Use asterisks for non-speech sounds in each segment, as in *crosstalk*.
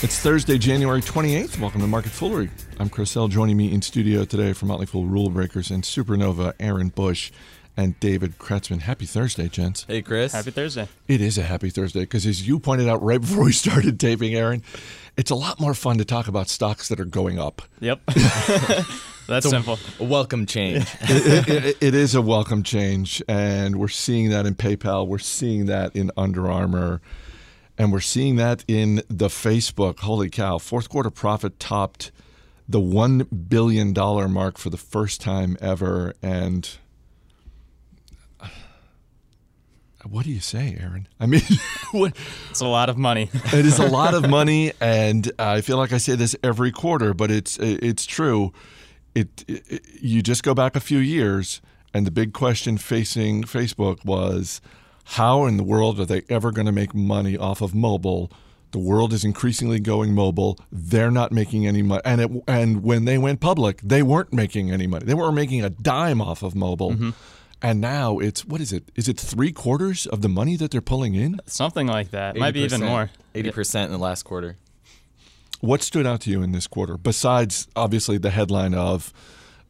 It's Thursday, January 28th. Welcome to Market Foolery. I'm Chris Hill. Joining me in studio today from Motley Fool Rule Breakers and Supernova, Aaron Bush and David Kretzmann. Happy Thursday, gents. Hey, Chris. Happy Thursday. It is a happy Thursday because, as you pointed out right *laughs* before we started taping, Aaron, it's a lot more fun to talk about stocks that are going up. Yep. *laughs* That's simple. A welcome change. *laughs* it, it, it is a welcome change, and we're seeing that in PayPal. We're seeing that in Under Armour, and we're seeing that in the Facebook. Holy cow! Fourth quarter profit topped the one billion dollar mark for the first time ever, and *sighs* what do you say, Aaron? I mean, *laughs* It's a lot of money. *laughs* it is a lot of money, and I feel like I say this every quarter, but it's it's true. It, it you just go back a few years, and the big question facing Facebook was, how in the world are they ever going to make money off of mobile? The world is increasingly going mobile. They're not making any money, and it, and when they went public, they weren't making any money. They weren't making a dime off of mobile. And now it's what is it? Is it three quarters of the money that they're pulling in? Something like that. Might be even more. 80% in the last quarter. What stood out to you in this quarter, besides obviously the headline of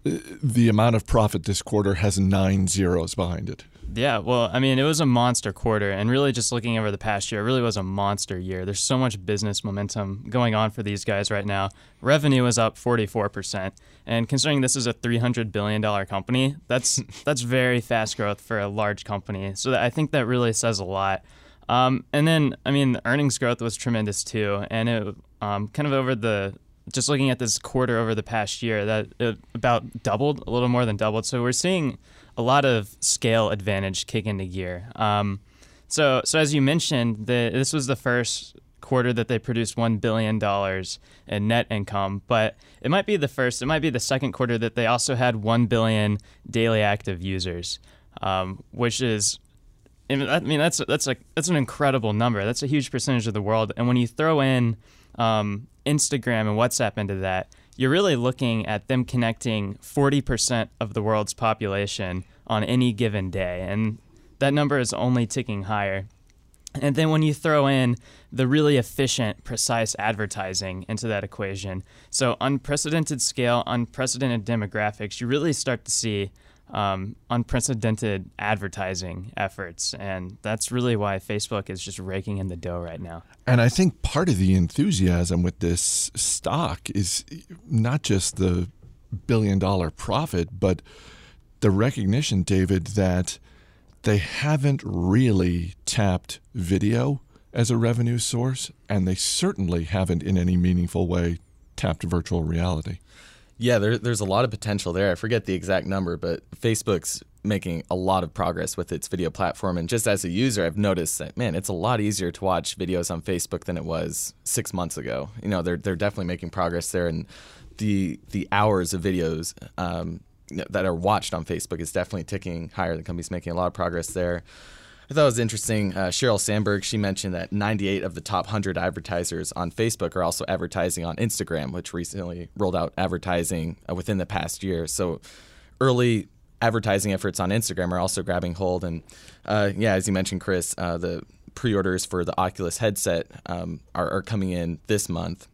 uh, the amount of profit this quarter has nine zeros behind it? Yeah, well, I mean, it was a monster quarter, and really just looking over the past year, it really was a monster year. There's so much business momentum going on for these guys right now. Revenue is up 44%, and considering this is a 300 billion dollar company, that's *laughs* that's very fast growth for a large company. So I think that really says a lot. Um, and then, I mean, the earnings growth was tremendous too, and it um, kind of over the just looking at this quarter over the past year, that about doubled, a little more than doubled. So we're seeing a lot of scale advantage kick into gear. Um, so, so as you mentioned, the, this was the first quarter that they produced one billion dollars in net income, but it might be the first. It might be the second quarter that they also had one billion daily active users, um, which is. I mean, that's that's like that's an incredible number. That's a huge percentage of the world. And when you throw in um, Instagram and WhatsApp into that, you're really looking at them connecting 40% of the world's population on any given day. And that number is only ticking higher. And then when you throw in the really efficient, precise advertising into that equation, so unprecedented scale, unprecedented demographics, you really start to see um, unprecedented advertising efforts. And that's really why Facebook is just raking in the dough right now. And I think part of the enthusiasm with this stock is not just the billion dollar profit, but the recognition, David, that they haven't really tapped video as a revenue source, and they certainly haven't in any meaningful way tapped virtual reality. Yeah, there, there's a lot of potential there. I forget the exact number, but Facebook's making a lot of progress with its video platform. And just as a user, I've noticed that, man, it's a lot easier to watch videos on Facebook than it was six months ago. You know, they're, they're definitely making progress there. And the, the hours of videos um, that are watched on Facebook is definitely ticking higher. The company's making a lot of progress there. I thought it was interesting. Uh, Sandberg, she mentioned that 98 of the top 100 advertisers on Facebook are also advertising on Instagram, which recently rolled out advertising uh, within the past year. So early advertising efforts on Instagram are also grabbing hold. And uh, yeah, as you mentioned, Chris, uh, the pre orders for the Oculus headset um, are, are coming in this month.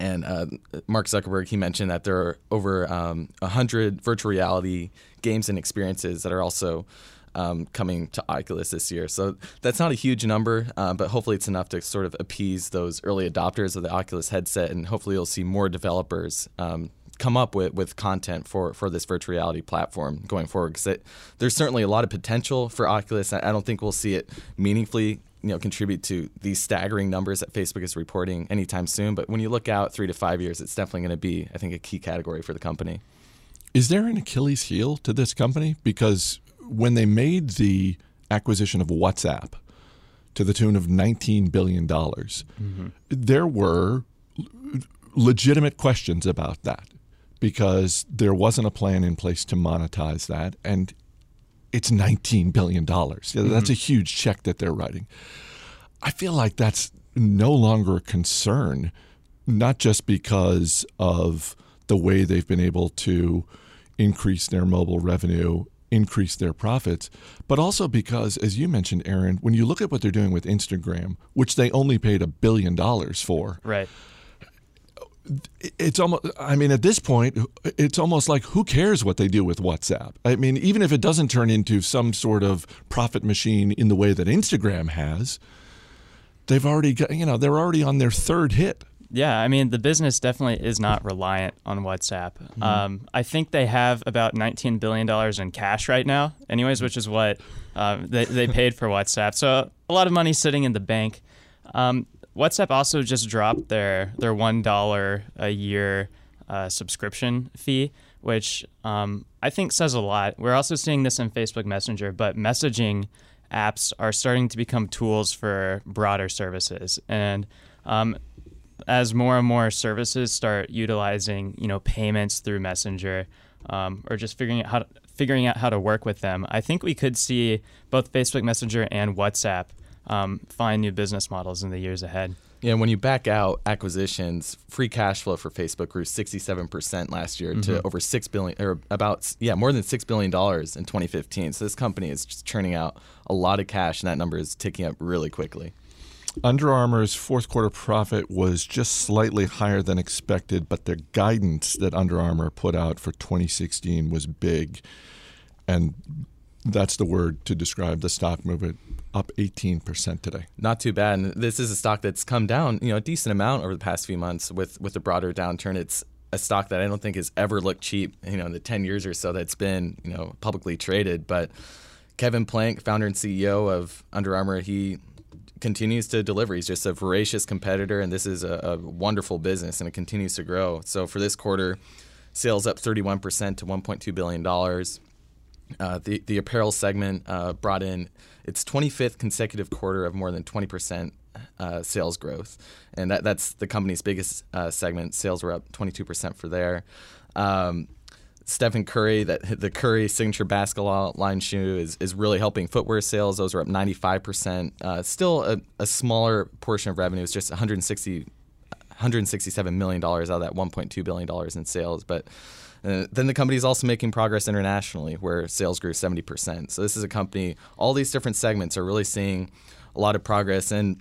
And uh, Mark Zuckerberg, he mentioned that there are over um, 100 virtual reality games and experiences that are also um, coming to Oculus this year. So that's not a huge number, uh, but hopefully it's enough to sort of appease those early adopters of the Oculus headset, and hopefully you'll see more developers um, come up with, with content for, for this virtual reality platform going forward. Because there's certainly a lot of potential for Oculus. I don't think we'll see it meaningfully you know contribute to these staggering numbers that Facebook is reporting anytime soon. But when you look out three to five years, it's definitely going to be, I think, a key category for the company. Is there an Achilles heel to this company? Because when they made the acquisition of WhatsApp to the tune of $19 billion, mm-hmm. there were legitimate questions about that because there wasn't a plan in place to monetize that. And it's $19 billion. Mm-hmm. That's a huge check that they're writing. I feel like that's no longer a concern, not just because of the way they've been able to increase their mobile revenue increase their profits, but also because, as you mentioned, Aaron, when you look at what they're doing with Instagram, which they only paid a billion dollars for, Right. it's almost i mean at this point it's almost like who cares what they do with whatsapp i mean even if it doesn't turn into some sort of profit machine in the way that instagram has they've already got you know they're already on their third hit Yeah, I mean, the business definitely is not reliant on WhatsApp. Um, I think they have about $19 billion in cash right now, anyways, which is what uh, they, they paid for WhatsApp. So a lot of money sitting in the bank. Um, WhatsApp also just dropped their, their $1 a year uh, subscription fee, which um, I think says a lot. We're also seeing this in Facebook Messenger, but messaging apps are starting to become tools for broader services. And um, as more and more services start utilizing, you know, payments through Messenger, um, or just figuring out how to, figuring out how to work with them, I think we could see both Facebook Messenger and WhatsApp um, find new business models in the years ahead. Yeah, when you back out acquisitions, free cash flow for Facebook grew 67% last year to over 6 billion or about yeah, more than 6 billion dollars in 2015. So this company is just churning out a lot of cash and that number is ticking up really quickly. Under Armour's fourth quarter profit was just slightly higher than expected, but the guidance that Under Armour put out for 2016 was big. And that's the word to describe the stock movement up 18% today. Not too bad. And this is a stock that's come down, you know, a decent amount over the past few months with with the broader downturn. It's a stock that I don't think has ever looked cheap, you know, in the 10 years or so that's been, you know, publicly traded, but Kevin Plank, founder and CEO of Under Armour, he continues to deliver. He's just a voracious competitor, and this is a, a wonderful business, and it continues to grow. So for this quarter, sales up 31% to 1.2 billion dollars. Uh, the the apparel segment uh, brought in its 25th consecutive quarter of more than 20% uh, sales growth, and that that's the company's biggest uh, segment. Sales were up 22% for there. Um, Stephen Curry, that the Curry signature basketball line shoe is, is really helping footwear sales. Those are up 95%. Uh, still a, a smaller portion of revenue, it's just 160, 167 million dollars out of that 1.2 billion dollars in sales, but. Uh, then the company is also making progress internationally, where sales grew 70%. So this is a company. All these different segments are really seeing a lot of progress. And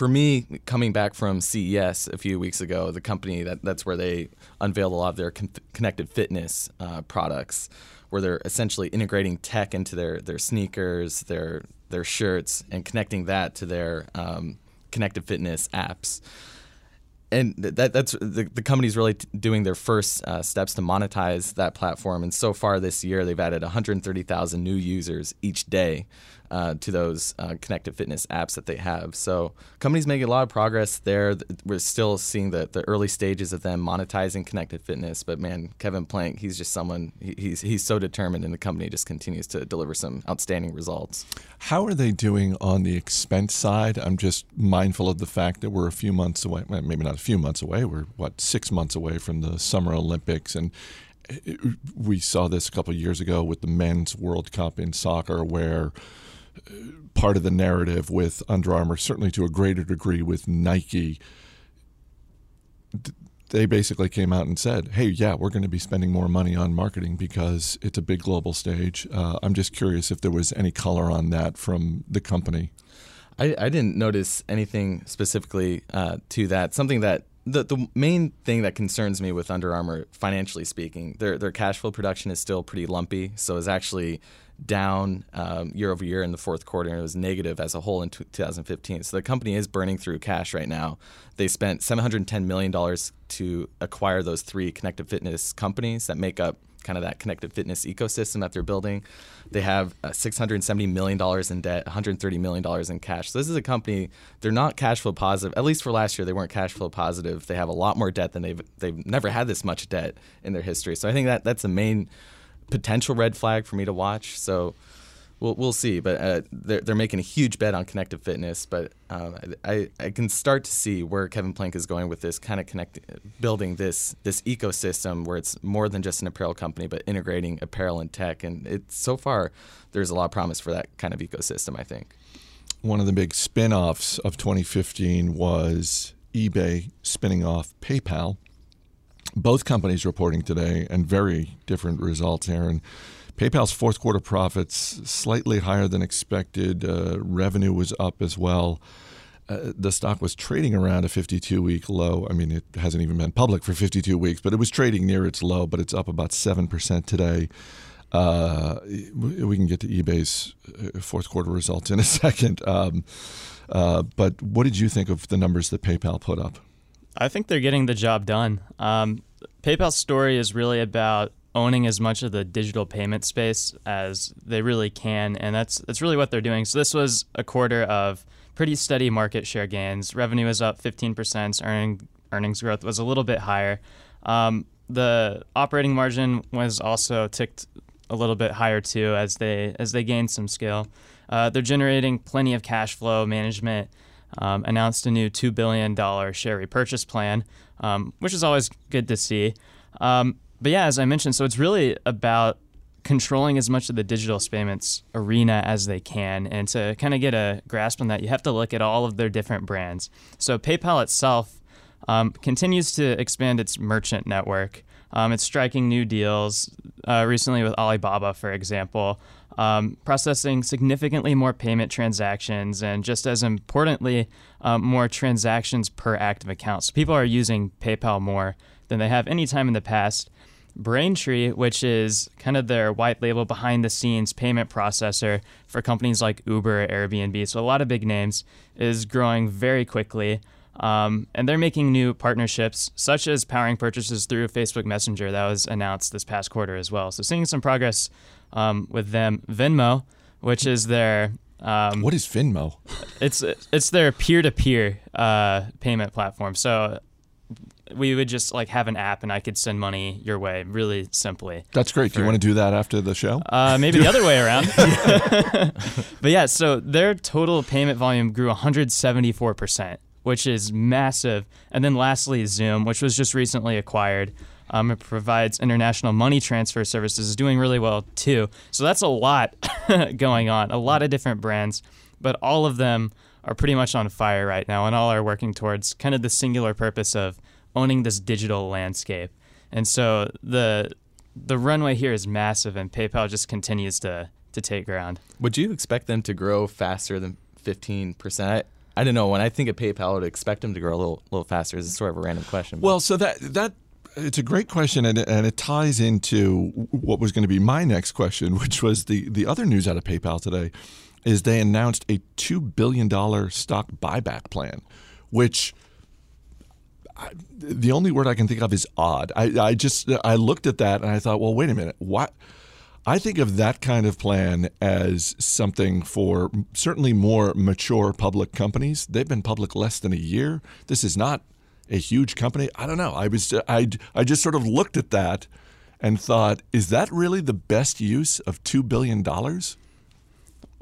for me, coming back from CES a few weeks ago, the company that that's where they unveiled a lot of their con- connected fitness uh, products, where they're essentially integrating tech into their their sneakers, their their shirts, and connecting that to their um, connected fitness apps and that that's the, the company's really t- doing their first uh, steps to monetize that platform. And so far this year, they've added 130,000 new users each day uh, to those uh, connected fitness apps that they have. So companies making a lot of progress there. We're still seeing the, the early stages of them monetizing connected fitness. But man, Kevin Plank, he's just someone he, he's he's so determined, and the company just continues to deliver some outstanding results. How are they doing on the expense side? I'm just mindful of the fact that we're a few months away, well, maybe not a few months away, we're what, six months away from the Summer Olympics. And we saw this a couple years ago with the men's World Cup in soccer, where uh, part of the narrative with Under Armour, certainly to a greater degree with Nike, they basically came out and said, "Hey, yeah, we're going to be spending more money on marketing because it's a big global stage." Uh, I'm just curious if there was any color on that from the company. I, I didn't notice anything specifically uh, to that. Something that the the main thing that concerns me with Under Armour, financially speaking, their their cash flow production is still pretty lumpy. So it's actually down um, year over year in the fourth quarter, and it was negative as a whole in 2015. So the company is burning through cash right now. They spent 710 million dollars to acquire those three connected fitness companies that make up kind of that connected fitness ecosystem that they're building. They have uh, $670 million in debt, $130 million in cash. So this is a company, they're not cash flow positive. At least for last year, they weren't cash flow positive. They have a lot more debt than they've, they've never had this much debt in their history. So I think that that's the main potential red flag for me to watch. So we'll, we'll see. But uh, they're, they're making a huge bet on connected fitness. But um, I, I can start to see where Kevin Plank is going with this kind of connect, building this this ecosystem where it's more than just an apparel company, but integrating apparel and tech. And it's so far there's a lot of promise for that kind of ecosystem. I think. One of the big spin-offs of 2015 was eBay spinning off PayPal. Both companies reporting today and very different results, Aaron. PayPal's fourth quarter profits slightly higher than expected. Uh, revenue was up as well. Uh, the stock was trading around a 52 week low. I mean, it hasn't even been public for 52 weeks, but it was trading near its low, but it's up about 7% today. Uh, we can get to eBay's uh, fourth quarter results in a *laughs* second. Um, uh, but what did you think of the numbers that PayPal put up? I think they're getting the job done. Um, PayPal's story is really about owning as much of the digital payment space as they really can, and that's that's really what they're doing. So this was a quarter of pretty steady market share gains. Revenue was up 15%. Earning, earnings growth was a little bit higher. Um, the operating margin was also ticked a little bit higher too as they as they gained some scale. Uh, they're generating plenty of cash flow management. Um, announced a new $2 billion share repurchase plan, um, which is always good to see. Um, but yeah, as I mentioned, so it's really about controlling as much of the digital payments arena as they can. And to kind of get a grasp on that, you have to look at all of their different brands. So PayPal itself um, continues to expand its merchant network. Um, it's striking new deals uh, recently with Alibaba, for example, um, processing significantly more payment transactions, and just as importantly, um, more transactions per active account. So people are using PayPal more than they have any time in the past. Braintree, which is kind of their white label behind the scenes payment processor for companies like Uber, Airbnb, so a lot of big names, is growing very quickly. Um, and they're making new partnerships, such as powering purchases through Facebook Messenger that was announced this past quarter as well. So seeing some progress um, with them. Venmo, which is their um, what is Venmo? It's it's their peer to peer payment platform. So we would just like have an app and I could send money your way really simply. That's great. For, do you want to do that after the show? Uh, maybe the other way around. *laughs* *laughs* but yeah, so their total payment volume grew 174%, which is massive. And then lastly, Xoom, which was just recently acquired. Um, it provides international money transfer services, is doing really well too. So that's a lot *laughs* going on, a lot of different brands, but all of them are pretty much on fire right now and all are working towards kind of the singular purpose of owning this digital landscape. And so the the runway here is massive and PayPal just continues to to take ground. Would you expect them to grow faster than 15%? I, I don't know. When I think of PayPal, I would expect them to grow a little little faster. It's sort of a random question. Well, so that that it's a great question, and, and it ties into what was going to be my next question, which was the the other news out of PayPal today, is they announced a two billion dollar stock buyback plan, which The only word I can think of is odd. I, I just I looked at that and I thought, well, wait a minute, what? I think of that kind of plan as something for certainly more mature public companies. They've been public less than a year. This is not a huge company. I don't know. I was I I just sort of looked at that and thought, is that really the best use of two billion dollars?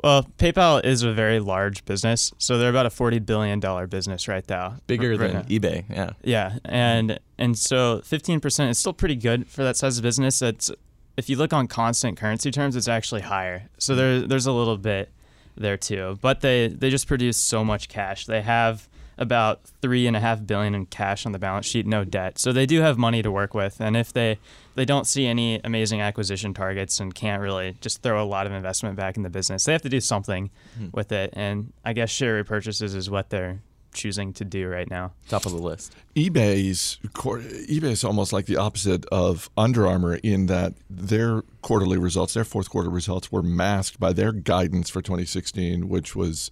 Well, PayPal is a very large business, so they're about a forty billion dollar business right now. Bigger right than now. eBay, yeah. Yeah, and and so fifteen percent is still pretty good for that size of business. It's if you look on constant currency terms, it's actually higher. So there there's a little bit there too. But they they just produce so much cash. They have about three and a half billion in cash on the balance sheet, no debt. So they do have money to work with, and if they they don't see any amazing acquisition targets and can't really just throw a lot of investment back in the business, they have to do something mm-hmm. with it. And I guess share repurchases is what they're choosing to do right now. Top of the list. eBay's eBay is almost like the opposite of Under Armour in that their quarterly results, their fourth quarter results, were masked by their guidance for 2016, which was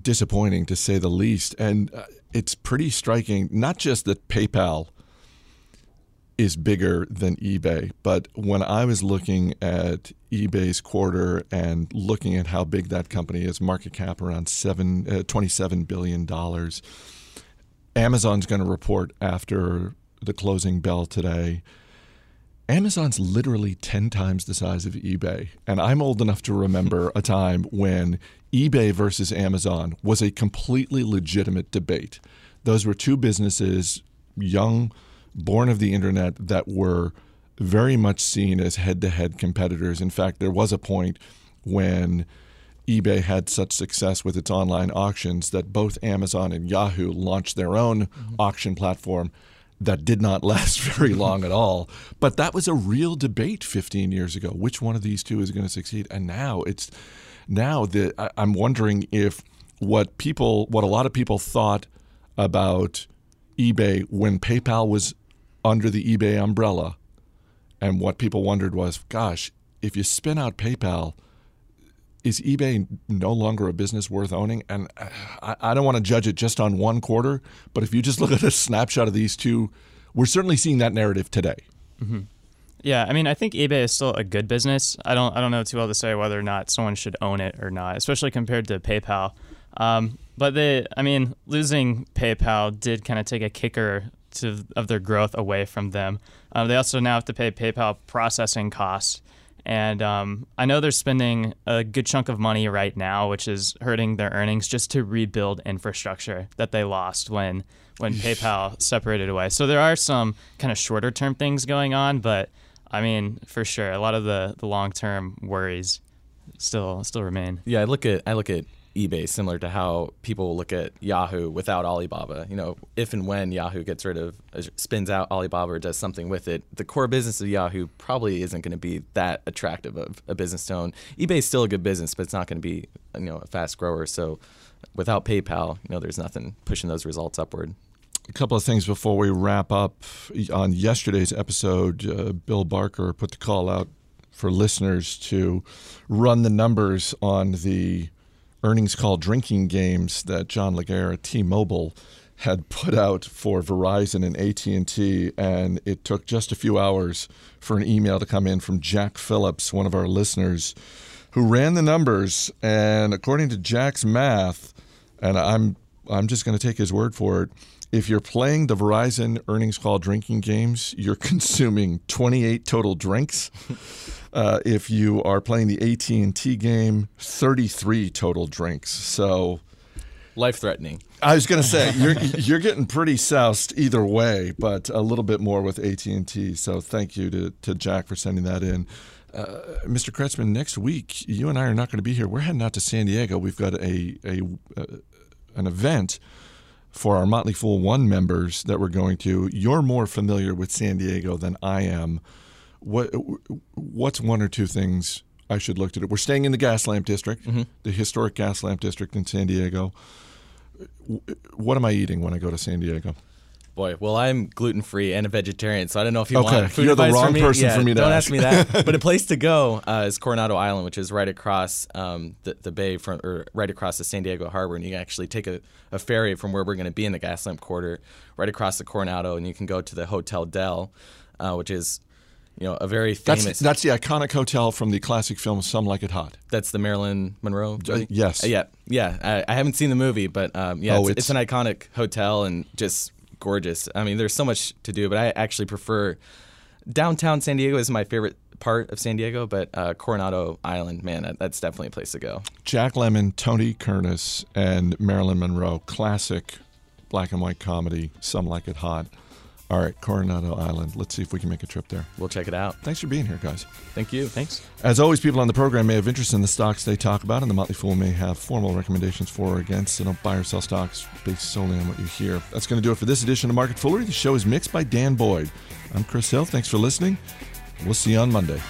disappointing to say the least. And uh, it's pretty striking, not just that PayPal is bigger than eBay, but when I was looking at eBay's quarter and looking at how big that company is, market cap around seven, uh, $27 billion. Amazon's going to report after the closing bell today. Amazon's literally 10 times the size of eBay. And I'm old enough to remember *laughs* a time when eBay versus Amazon was a completely legitimate debate. Those were two businesses, young, born of the internet, that were very much seen as head to head competitors. In fact, there was a point when eBay had such success with its online auctions that both Amazon and Yahoo launched their own mm-hmm. auction platform that did not *laughs* last very long at all. But that was a real debate 15 years ago. Which one of these two is going to succeed? And now it's now the I, I'm wondering if what people, what a lot of people thought about eBay when PayPal was under the eBay umbrella, and what people wondered was, gosh, if you spin out PayPal, is eBay no longer a business worth owning? And uh, I, I don't want to judge it just on one quarter, but if you just *laughs* look at a snapshot of these two, we're certainly seeing that narrative today. Mm-hmm. Yeah, I mean, I think eBay is still a good business. I don't, I don't know too well to say whether or not someone should own it or not, especially compared to PayPal. Um, but they, I mean, losing PayPal did kind of take a kicker to of their growth away from them. Um, they also now have to pay PayPal processing costs, and um, I know they're spending a good chunk of money right now, which is hurting their earnings, just to rebuild infrastructure that they lost when when PayPal separated away. So there are some kind of shorter term things going on, but I mean, for sure, a lot of the, the long term worries still still remain. Yeah, I look at I look at eBay, similar to how people look at Yahoo without Alibaba. You know, if and when Yahoo gets rid of, uh, spins out Alibaba or does something with it, the core business of Yahoo probably isn't going to be that attractive of a business to own. eBay is still a good business, but it's not going to be, you know, a fast grower. So without PayPal, you know, there's nothing pushing those results upward. A couple of things before we wrap up. On yesterday's episode, uh, Bill Barker put the call out for listeners to run the numbers on the earnings call drinking games that John Legere at T-Mobile had put out for Verizon and AT&T and it took just a few hours for an email to come in from Jack Phillips, one of our listeners who ran the numbers. And according to Jack's math and I'm I'm just going to take his word for it if you're playing the Verizon earnings call drinking games, you're *laughs* consuming 28 total drinks. *laughs* Uh, if you are playing the AT&T game, 33 total drinks. So life threatening. I was going to say you're *laughs* you're getting pretty soused either way, but a little bit more with AT&T. So thank you to to Jack for sending that in. Uh, Mr. Kretzmann, next week you and I are not going to be here. We're heading out to San Diego. We've got a a uh, an event for our Motley Fool One members that we're going to. You're more familiar with San Diego than I am. What what's one or two things I should look at? We're staying in the Gaslamp District, mm-hmm. the historic Gaslamp District in San Diego. What am I eating when I go to San Diego? Boy, well, I'm gluten free and a vegetarian, so I don't know if you okay. want food You're the wrong person yeah, for me to don't ask. me that. *laughs* but a place to go uh, is Coronado Island, which is right across um, the, the bay from, or right across the San Diego Harbor, and you can actually take a, a ferry from where we're going to be in the Gaslamp Quarter, right across the Coronado, and you can go to the Hotel Del, uh, which is you know, a very famous. That's, that's the iconic hotel from the classic film "Some Like It Hot." That's the Marilyn Monroe. Uh, yes. Uh, yeah, yeah. I, I, haven't seen the movie, but um, yeah, oh, it's, it's, an iconic hotel and just gorgeous. I mean, there's so much to do, but I actually prefer downtown San Diego is my favorite part of San Diego, but uh, Coronado Island, man, that's definitely a place to go. Jack Lemmon, Tony Curtis, and Marilyn Monroe, classic black and white comedy. Some like it hot. All right, Coronado Island. Let's see if we can make a trip there. We'll check it out. Thanks for being here, guys. Thank you. Thanks. As always, people on the program may have interest in the stocks they talk about, and the Motley Fool may have formal recommendations for or against. So don't buy or sell stocks based solely on what you hear. That's going to do it for this edition of Market Foolery. The show is mixed by Dan Boyd. I'm Chris Hill. Thanks for listening. We'll see you on Monday.